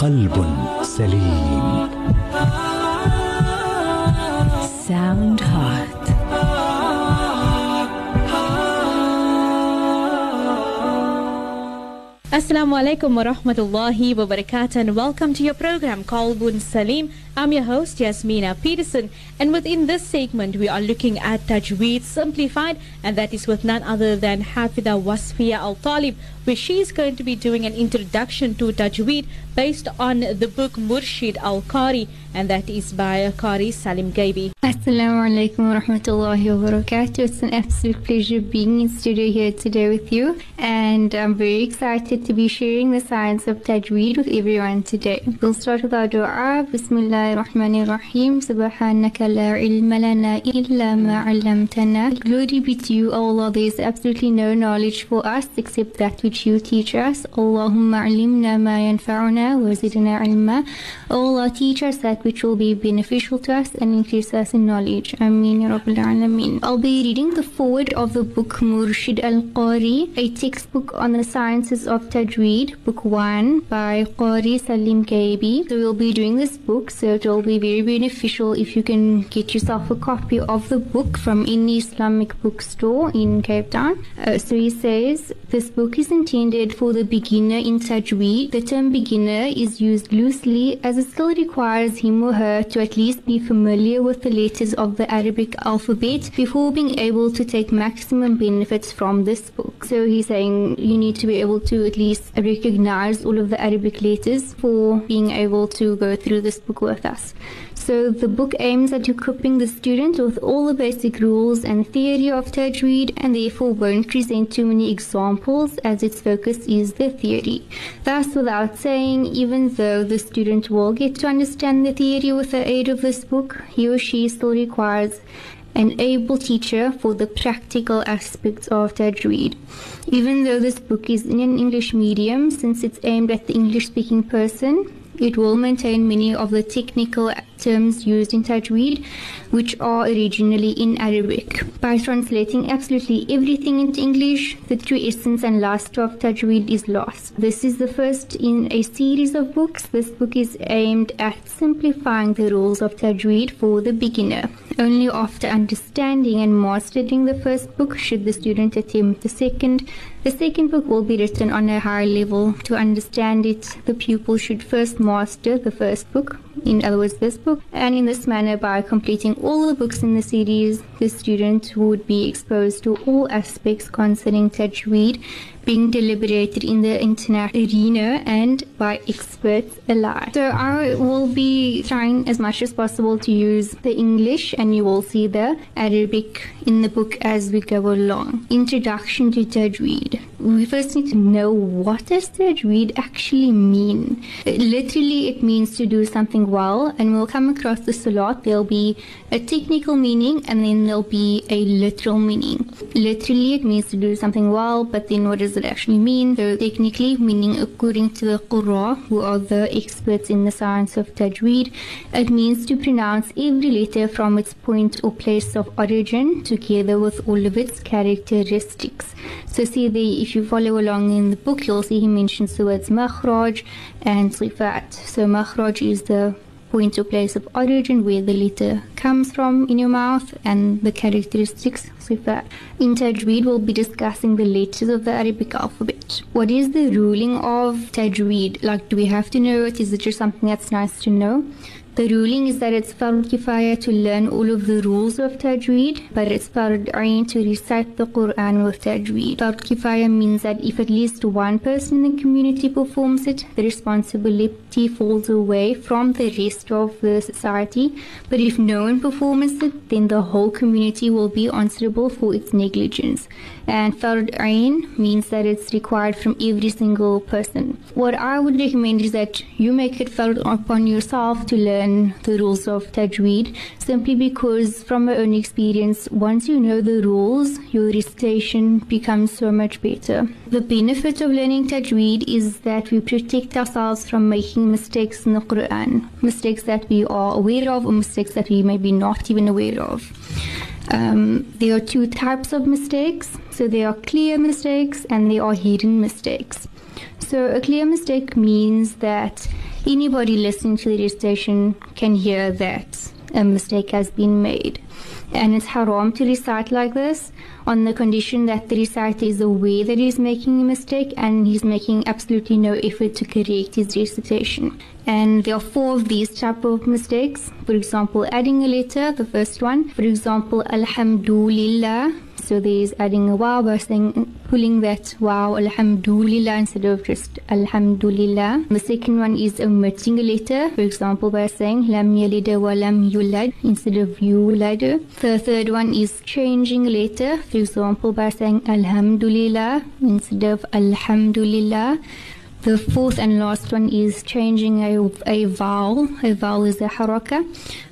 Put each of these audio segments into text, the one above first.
قلب سليم Sound Heart. Assalamu alaikum wa rahmatullahi wa barakatuh and welcome to your program Qalbun Salim. I'm your host Yasmina Peterson and within this segment we are looking at Tajweed Simplified and that is with none other than Haafitha Wasfeeya Al-Talib where she is going to be doing an introduction to Tajweed based on the book Murshid Al-Qari and that is by Qari Salim Gaibi. Assalamu alaikum wa rahmatullahi wa barakatuh. It's an absolute pleasure being in studio here today with you, and I'm very excited to be sharing the science of Tajweed with everyone today. We'll start with our dua. Bismillah ar-Rahman ar-Rahim. Subhanaka la ilma lana illa ma 'allamtana. Glory be to you, Allah. There is absolutely no knowledge for us except that which you teach us. 'allimna ma yanfa'una wa zidna ilma. O Allah, teach us that which will be beneficial to us and increase us in knowledge. Ameen Ya Rabbil Alameen. I'll be reading the forward of the book Murshid Al Qari, a textbook on the sciences of Tajweed, book 1 by Qari Salim Gaibi. So we'll be doing this book, so it will be very beneficial if you can get yourself a copy of the book from any Islamic bookstore in Cape Town. Uh, so he says, this book is intended for the beginner in Tajweed. The term beginner is used loosely as it still requires him or her to at least be familiar with the letters of the Arabic alphabet before being able to take maximum benefits from this book. So he's saying you need to be able to at least recognize all of the Arabic letters for being able to go through this book with us. So the book aims at equipping the student with all the basic rules and theory of Tajweed and therefore won't present too many examples as its focus is the theory. Thus, without saying, even though the student will get to understand the theory with the aid of this book, he or she still requires an able teacher for the practical aspects of Tajweed. Even though this book is in an English medium, since it's aimed at the English speaking person, it will maintain many of the technical terms used in Tajweed, which are originally in Arabic. By translating absolutely everything into English, the true essence and last of Tajweed is lost. This is the first in a series of books. This book is aimed at simplifying the rules of Tajweed for the beginner. Only after understanding and mastering the first book should the student attempt the second. The second book will be written on a higher level. To understand it, the pupil should first master the first book, in other words, this book, and in this manner, by completing all the books in the series, the student would be exposed to all aspects concerning Tajweed being deliberated in the internet arena and by experts alike. So I will be trying as much as possible to use the English and you will see the Arabic in the book as we go along. Introduction to Tajweed. We first need to know what does Tajweed actually mean. Literally it means to do something well and we'll come across this a lot. There'll be a technical meaning and then there'll be a literal meaning. Literally it means to do something well but then what does it actually mean? So technically, meaning according to the Qurra, who are the experts in the science of Tajweed, it means to pronounce every letter from its point or place of origin together with all of its characteristics. So see the if you follow along in the book, you'll see he mentions the words makhraj and sifat. So makhraj is the point or place of origin where the letter comes from in your mouth and the characteristics sifat. In Tajweed, we'll be discussing the letters of the Arabic alphabet. What is the ruling of Tajweed? Like, do we have to know it? Is it just something that's nice to know? The ruling is that it's fard kifaya to learn all of the rules of tajweed, but it's fard ain to recite the Quran with tajweed. Fard kifaya means that if at least one person in the community performs it, the responsibility falls away from the rest of the society. But if no one performs it, then the whole community will be answerable for its negligence. And fard ain means that it's required from every single person. What I would recommend is that you make it fard upon yourself to learn the rules of tajweed simply because from my own experience once you know the rules your recitation becomes so much better. The benefit of learning tajweed is that we protect ourselves from making mistakes in the quran. Mistakes that we are aware of or mistakes that we may be not even aware of um, there are two types of mistakes. So there are clear mistakes and there are hidden mistakes. So a clear mistake means that anybody listening to the station can hear that a mistake has been made. And it's haram to recite like this on the condition that the reciter is aware that he's making a mistake and he's making absolutely no effort to correct his recitation. And there are four of these type of mistakes. For example, adding a letter, the first one. For example, Alhamdulillah. So there's adding a wow by saying, pulling that wow, Alhamdulillah, instead of just Alhamdulillah. The second one is omitting a letter. For example, by saying Lam yalid wa lam yulad instead of yulad. The third one is changing a letter. For example, by saying Alhamdulillah instead of Alhamdulillah. The fourth and last one is changing a, a vowel. A vowel is a haraka.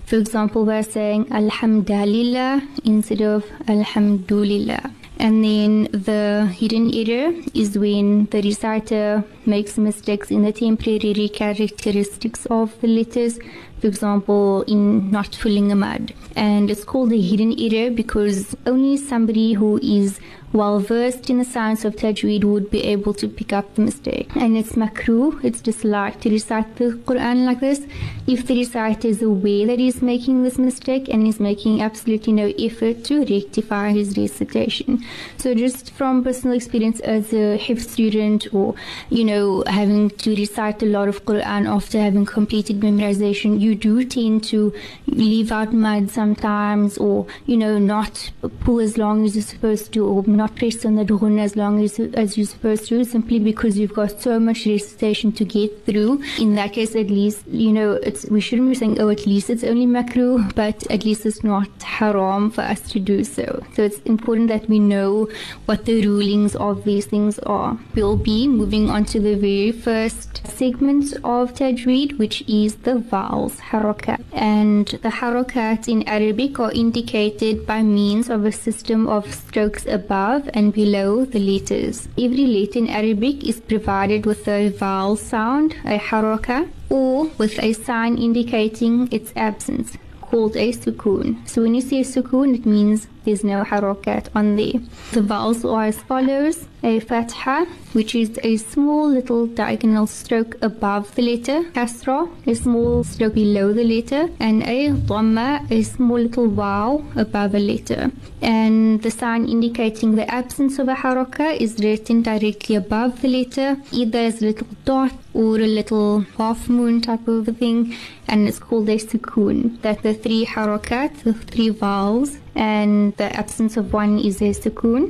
For example, we're saying Alhamdulillah instead of Alhamdulillah. And then the hidden error is when the reciter makes mistakes in the temporary characteristics of the letters, for example, in not filling a mud. And it's called a hidden error because only somebody who is well versed in the science of tajweed would be able to pick up the mistake. And it's makruh, it's disliked to recite the Quran like this if the reciter is aware that he's making this mistake and is making absolutely no effort to rectify his recitation. So just from personal experience as a Hifz student or, you know, having to recite a lot of Quran after having completed memorization, you do tend to leave out mud sometimes or, you know, not pull as long as you're supposed to or not press on the dhun as long as, as you're supposed to simply because you've got so much recitation to get through. In that case, at least, you know, it's we shouldn't be saying, oh, at least it's only makruh, but at least it's not haram for us to do so. So it's important that we know what the rulings of these things are. We'll be moving on to the very first segment of tajweed, which is the vowels, harakat. And the harakat in Arabic are indicated by means of a system of strokes above and below the letters. Every letter in Arabic is provided with a vowel sound, a haraka, or with a sign indicating its absence, called a sukun. So when you say sukun, it means there's no harakat on there. The vowels are as follows a fatha, which is a small little diagonal stroke above the letter, kasra, a small stroke below the letter, and a dhamma, a small little wow above a letter. And the sign indicating the absence of a haraka is written directly above the letter, either as a little dot or a little half moon type of thing, and it's called a sukun. That the three harakat, the three vowels, and the absence of one is a sukun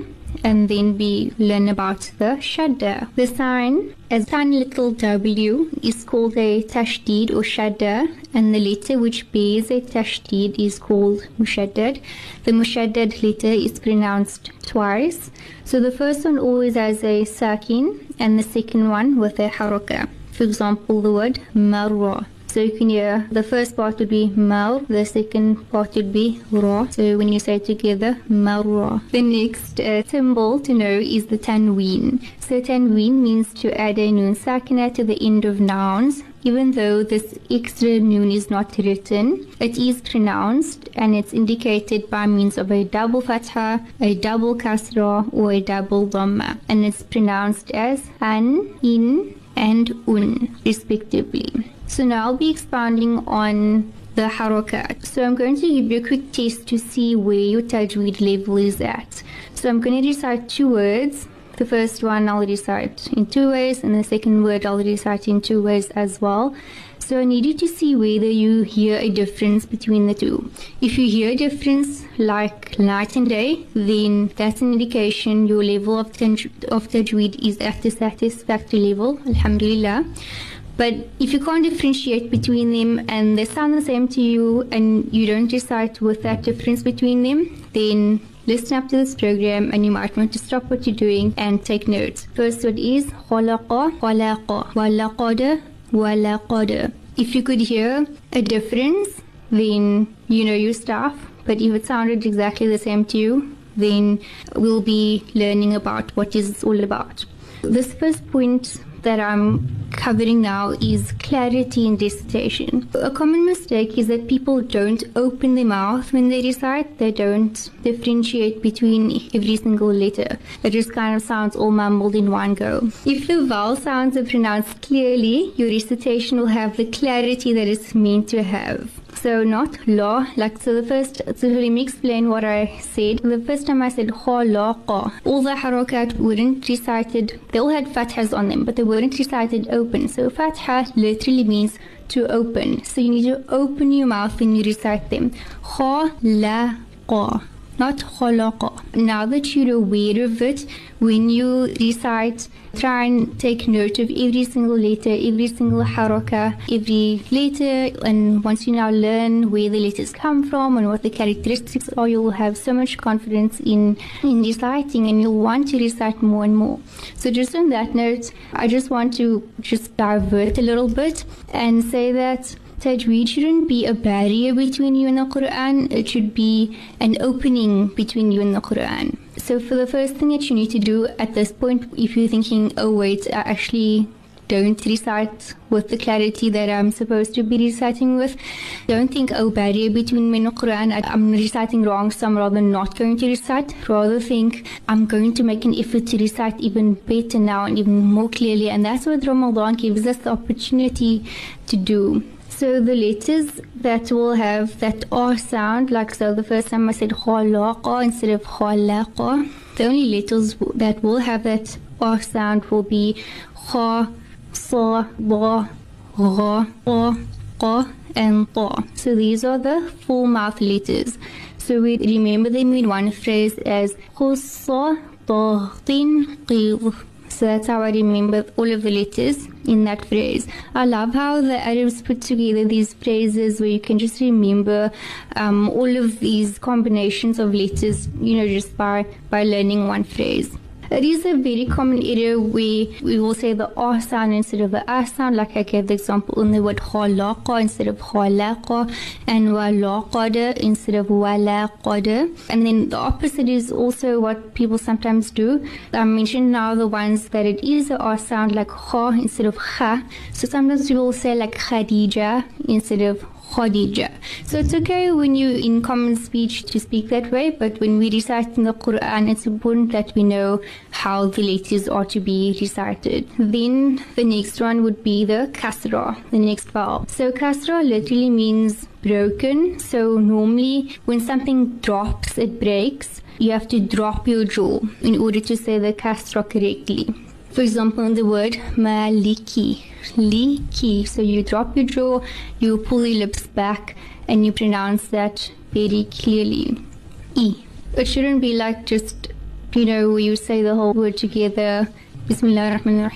and then we learn about the shadda. The sign, a tiny little W, is called a tashdid or shadda, and the letter which bears a tashdid is called mushaddad. The mushaddad letter is pronounced twice. So the first one always has a sakin, and the second one with a haraka. For example, the word marwa. So you can hear the first part would be mar, the second part would be ra. So when you say together, marra. The next uh, symbol to know is the tanween. So tanween means to add a noon sakina to the end of nouns. Even though this extra noon is not written, it is pronounced and it's indicated by means of a double fatha, a double kasra, or a double dhamma. And it's pronounced as an, in, and un, respectively. So now I'll be expanding on the harakat. So I'm going to give you a quick test to see where your tajweed level is at. So I'm going to recite two words. The first one I'll recite in two ways, and the second word I'll recite in two ways as well. So I need you to see whether you hear a difference between the two. If you hear a difference like night and day, then that's an indication your level of, taj- of tajweed is at the satisfactory level. Alhamdulillah. But if you can't differentiate between them and they sound the same to you and you don't decide with that difference between them, then listen up to this program and you might want to stop what you're doing and take notes. First word is khalaqa, khalaqa, walaqada, walaqada. If you could hear a difference, then you know your stuff. But if it sounded exactly the same to you, then we'll be learning about what is all about. This first point that I'm covering now is clarity in recitation. A common mistake is that people don't open their mouth when they recite, they don't differentiate between every single letter. It just kind of sounds all mumbled in one go. If the vowel sounds are pronounced clearly, your recitation will have the clarity that it's meant to have. So not law, like so the first so let me explain what I said. The first time I said khalaqa, all the harakat weren't recited they all had fathas on them, but they weren't recited open. So fatha literally means to open. So you need to open your mouth when you recite them. Khalaqa not khalaqa. Now that you're aware of it, when you recite, try and take note of every single letter, every single haraka, every letter, and once you now learn where the letters come from and what the characteristics are, you'll have so much confidence in, in reciting and you'll want to recite more and more. So just on that note, I just want to just divert a little bit and say that Tajweed shouldn't be a barrier between you and the Quran, it should be an opening between you and the Quran. So, for the first thing that you need to do at this point, if you're thinking, oh, wait, I actually don't recite with the clarity that I'm supposed to be reciting with. Don't think, oh, barrier between me and the Quran, I'm reciting wrong, so I'm rather not going to recite. Rather think, I'm going to make an effort to recite even better now and even more clearly. And that's what Ramadan gives us the opportunity to do. So the letters that will have that R sound, like so the first time I said khalaqa instead of khalaqa, the only letters that will have that R sound will be sa, ba, ra, qa, qa, and ta. So these are the full mouth letters. So we remember them in one phrase as khussa, tin, qid. So that's how I remember all of the letters in that phrase. I love how the Arabs put together these phrases where you can just remember um, all of these combinations of letters, you know, just by, by learning one phrase. It is a very common error where we will say the R sound instead of the A sound, like I gave the example in the word khalaqa instead of khalaqa and walaqada instead of walaqada. And then the opposite is also what people sometimes do. I mentioned now the ones that it is the R sound like kha instead of kha. So sometimes people will say like Khadija instead of Khadija. So it's okay when you in common speech to speak that way, but when we recite in the Quran, it's important that we know how the letters are to be recited. Then the next one would be the kasra, the next vowel. So kasra literally means broken. So normally when something drops, it breaks. You have to drop your jaw in order to say the kasra correctly. For example, in the word maliki, liki. So you drop your jaw, you pull your lips back, and you pronounce that very clearly. E. It shouldn't be like just, you know, where you say the whole word together. Bismillah ar-Rahman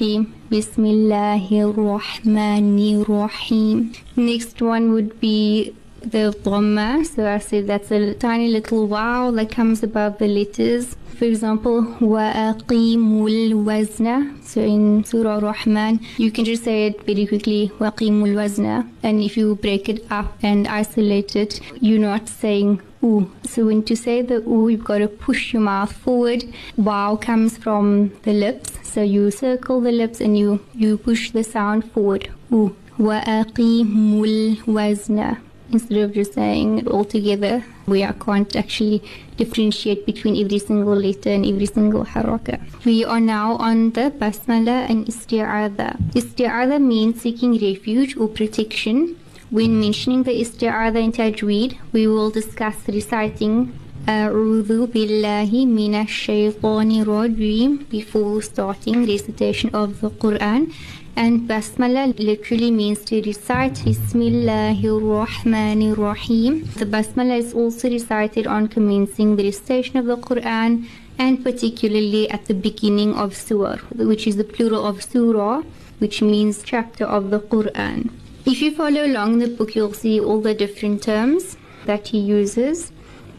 Rahmanir Rahim. Next one would be the Dhamma. So I said that's a tiny little vowel that comes above the letters. For example, وَأَقِيمُوا الْوَزْنَ So in Surah Rahman, you can just say it very quickly, وَأَقِيمُوا الْوَزْنَ And if you break it up and isolate it, you're not saying oo. So when to say the oo, you've got to push your mouth forward. Wow comes from the lips. So you circle the lips and you, you push the sound forward. Oo. وَأَقِيمُوا الْوَزْنَ instead of just saying it all together where I can't actually differentiate between every single letter and every single haraka. We are now on the basmala and isti'adha. Isti'adha means seeking refuge or protection. When mentioning the isti'adha in tajweed, we will discuss reciting أعوذ بالله من الشيطان الرجيم before starting recitation of the Quran. and Basmala literally means to recite Bismillahir Rahmanir Rahim. The Basmala is also recited on commencing the recitation of the Quran and particularly at the beginning of Surah, which is the plural of Surah, which means chapter of the Quran. If you follow along the book, you'll see all the different terms that he uses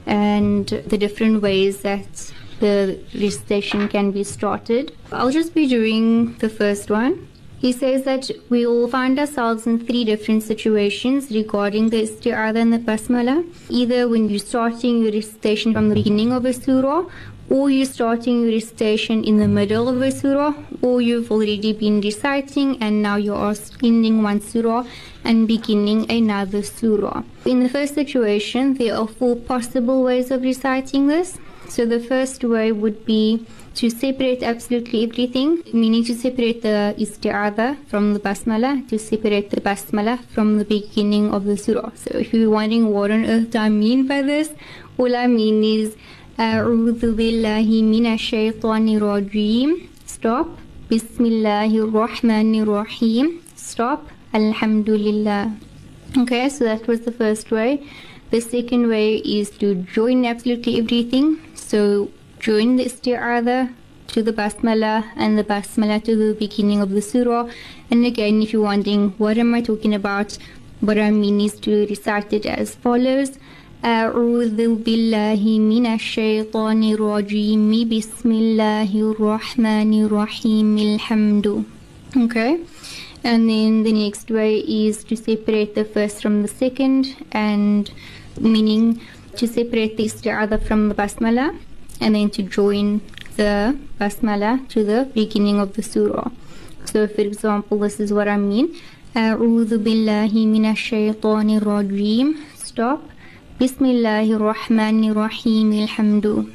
and the different ways that the recitation can be started. I'll just be doing the first one. He says that we will find ourselves in three different situations regarding the isti'adha and the basmala. Either when you're starting your recitation from the beginning of a surah, or you're starting your recitation in the middle of a surah, or you've already been reciting and now you are ending one surah and beginning another surah. In the first situation, there are four possible ways of reciting this. So the first way would be to separate absolutely everything, meaning to separate the isti'adha from the basmala, to separate the basmala from the beginning of the surah. So if you're wondering what on earth do I mean by this, all I mean is أعوذ بالله من الشيطان الرجيم Stop بسم الله الرحمن الرحيم Stop Alhamdulillah Okay, so that was the first way. The second way is to join absolutely everything. So join the isti'adha to the basmala and the basmala to the beginning of the surah. And again, if you're wondering what am I talking about, what I mean is to recite it as follows. أعوذ بالله من الشيطان الرجيم بسم الله الرحمن الرحيم الحمد Okay and then the next way is to separate the first from the second and meaning to separate the isti'adha from the basmala and then to join the basmala to the beginning of the surah so for example this is what I mean أعوذ بالله من الشيطان الرجيم stop بسم الله الرحمن الرحيم الحمد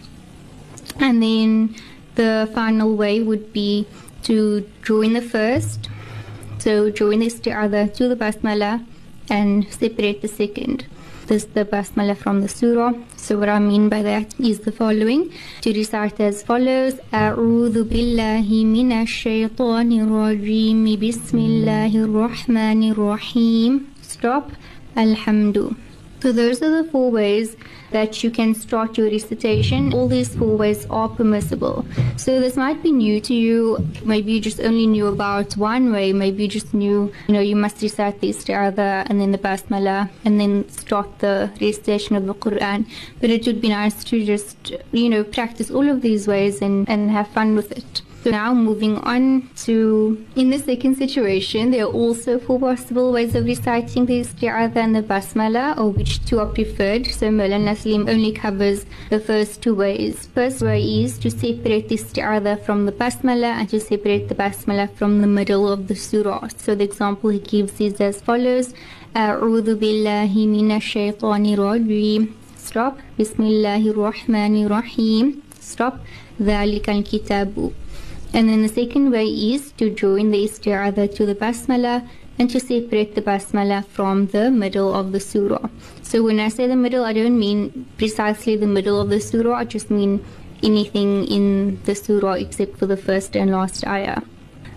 and then the final way would be to join the first so join the isti'adha to the basmala and separate the second this the basmala from the surah so what I mean by that is the following to recite as follows أعوذ بالله من الشيطان الرجيم بسم الله الرحمن الرحيم stop الحمد so those are the four ways that you can start your recitation. All these four ways are permissible. So this might be new to you. Maybe you just only knew about one way. Maybe you just knew, you know, you must recite the isti'adha and then the basmala and then start the recitation of the Quran. But it would be nice to just, you know, practice all of these ways and, and have fun with it. So now moving on to, in the second situation, there are also four possible ways of reciting the isti'adha than the basmala, or which two are preferred. So Maulana Salim only covers the first two ways. First way is to separate the isti'adha from the basmala and to separate the basmala from the middle of the surah. So the example he gives is as follows. أعوذ بالله من الشيطان الرجيم stop بسم الله الرحمن الرحيم stop ذلك الكتاب and then the second way is to join the isti'adha to the basmala and to separate the basmala from the middle of the surah. So when I say the middle, I don't mean precisely the middle of the surah, I just mean anything in the surah except for the first and last ayah.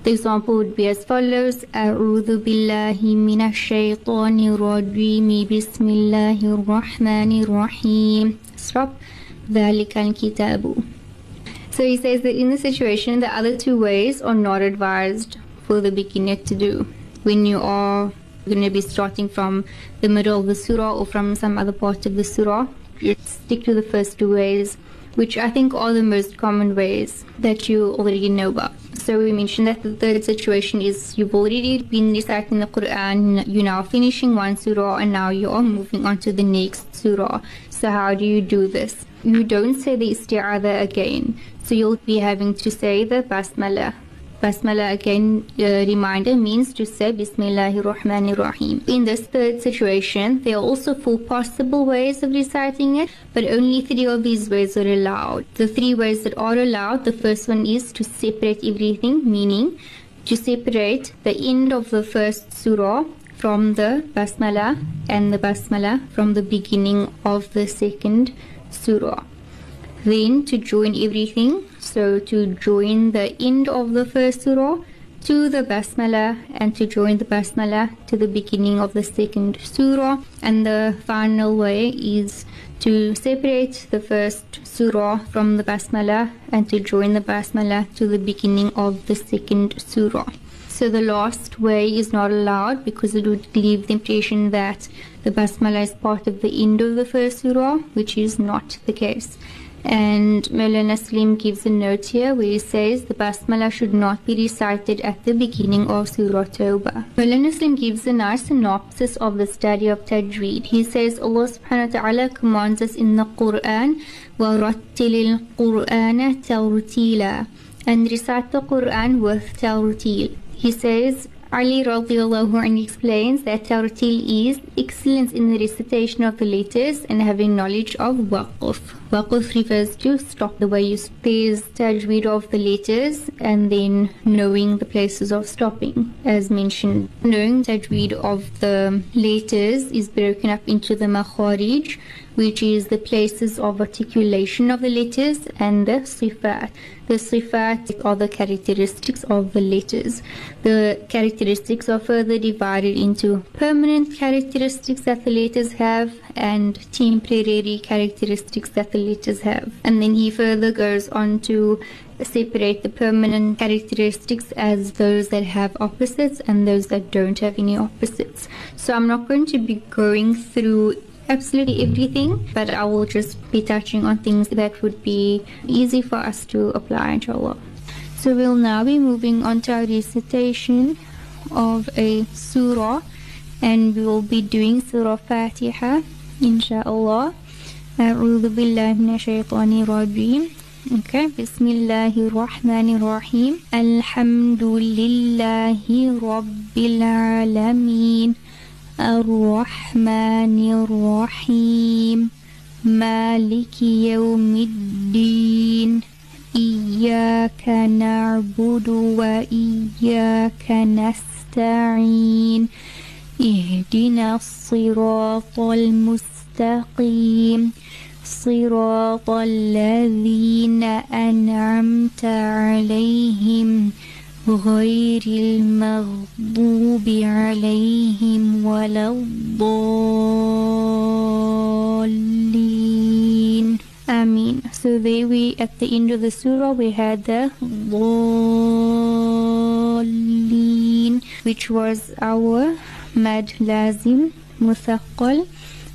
The example would be as follows أعوذ بالله من الشيطان الرجيم بسم الله الرحمن الرحيم Stop ذلك الكتاب so he says that in the situation, the other two ways are not advised for the beginner to do. When you are going to be starting from the middle of the surah or from some other part of the surah, stick to the first two ways, which I think are the most common ways that you already know about. So we mentioned that the third situation is you've already been reciting the Quran, you're now finishing one surah, and now you are moving on to the next surah. So how do you do this? You don't say the isti'adha again. So you'll be having to say the basmala. Basmala again, uh, reminder means to say Bismillahir Rahmanir Rahim. In this third situation, there are also four possible ways of reciting it, but only three of these ways are allowed. The three ways that are allowed, the first one is to separate everything, meaning to separate the end of the first surah from the basmala and the basmala from the beginning of the second surah. Then to join everything, so to join the end of the first surah to the basmala and to join the basmala to the beginning of the second surah. And the final way is to separate the first surah from the basmala and to join the basmala to the beginning of the second surah. So the last way is not allowed because it would leave the impression that the basmala is part of the end of the first surah, which is not the case. And Maulana Salim gives a note here where he says the Basmala should not be recited at the beginning of Surah Tawbah. Maulana Salim gives a nice synopsis of the study of Tajweed. He says Allah subhanahu wa ta'ala commands us in the Quran, وَرَتِّلِ الْقُرْآنَ تَرْتِيلًا and recite the Quran with tartil. He says, Ali anhu explains that tartil is excellence in the recitation of the letters and having knowledge of waqf. Waqf refers to stop the way you there's tajweed of the letters and then knowing the places of stopping. As mentioned, knowing tajweed of the letters is broken up into the makharij which is the places of articulation of the letters and the sifat. The sifat are the characteristics of the letters. The characteristics are further divided into permanent characteristics that the letters have and temporary characteristics that the letters have. And then he further goes on to separate the permanent characteristics as those that have opposites and those that don't have any opposites. So I'm not going to be going through absolutely everything, but I will just be touching on things that would be easy for us to apply, inshallah. So we'll now be moving on to our recitation of a surah, and we will be doing Surah Fatiha, inshallah. أعوذ بالله من الشيطان الرجيم Okay, بسم الله الرحمن الرحيم الحمد لله رب العالمين الرحمن الرحيم. مالك يوم الدين. إياك نعبد وإياك نستعين. اهدنا الصراط المستقيم. صراط الذين أنعمت عليهم. غير المغضوب عليهم ولا الضالين Ameen. So there we, at the end of the surah, we had the ضالين, which was our mad lazim muthaqqal.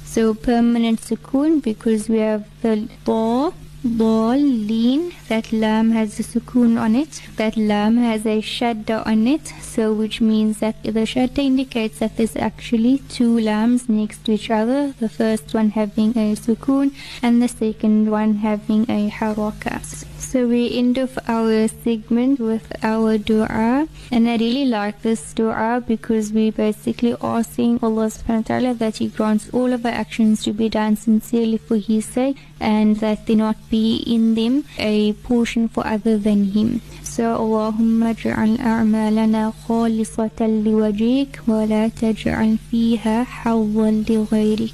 So permanent sukoon because we have the ضا ضالين that lam has a sukoon on it that lam has a shadda on it so which means that the shadda indicates that there's actually two lams next to each other the first one having a sukoon and the second one having a haraka So we end of our segment with our dua and I really like this dua because we basically are Allah subhanahu wa ta'ala that He grants all of our actions to be done sincerely for His sake and that there not be in them a portion for other than Him. So Allahumma ja'al a'malana khalisatan liwajik wa la taj'al fiha hawwan li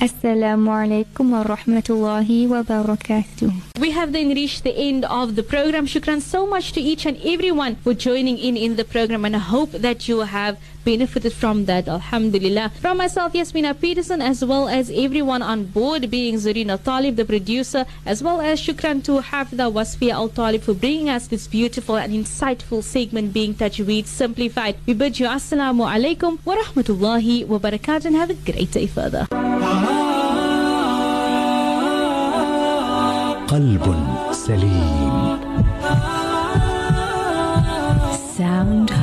Assalamu alaikum wa rahmatullahi wa barakatuh. We have then reached the end of the program. Shukran so much to each and everyone for joining in in the program and I hope that you have benefited from that. Alhamdulillah. From myself, Yasmina Peterson, as well as everyone on board, being Zarina Talib, the producer, as well as Shukran to Haafitha Wasfeeya Al Talib for bringing us this beautiful and insightful segment being Tajweed Simplified. We bid you Assalamu alaikum wa rahmatullahi wa barakatuh and have a great day further. Ah, قلب سليم Sound Heart.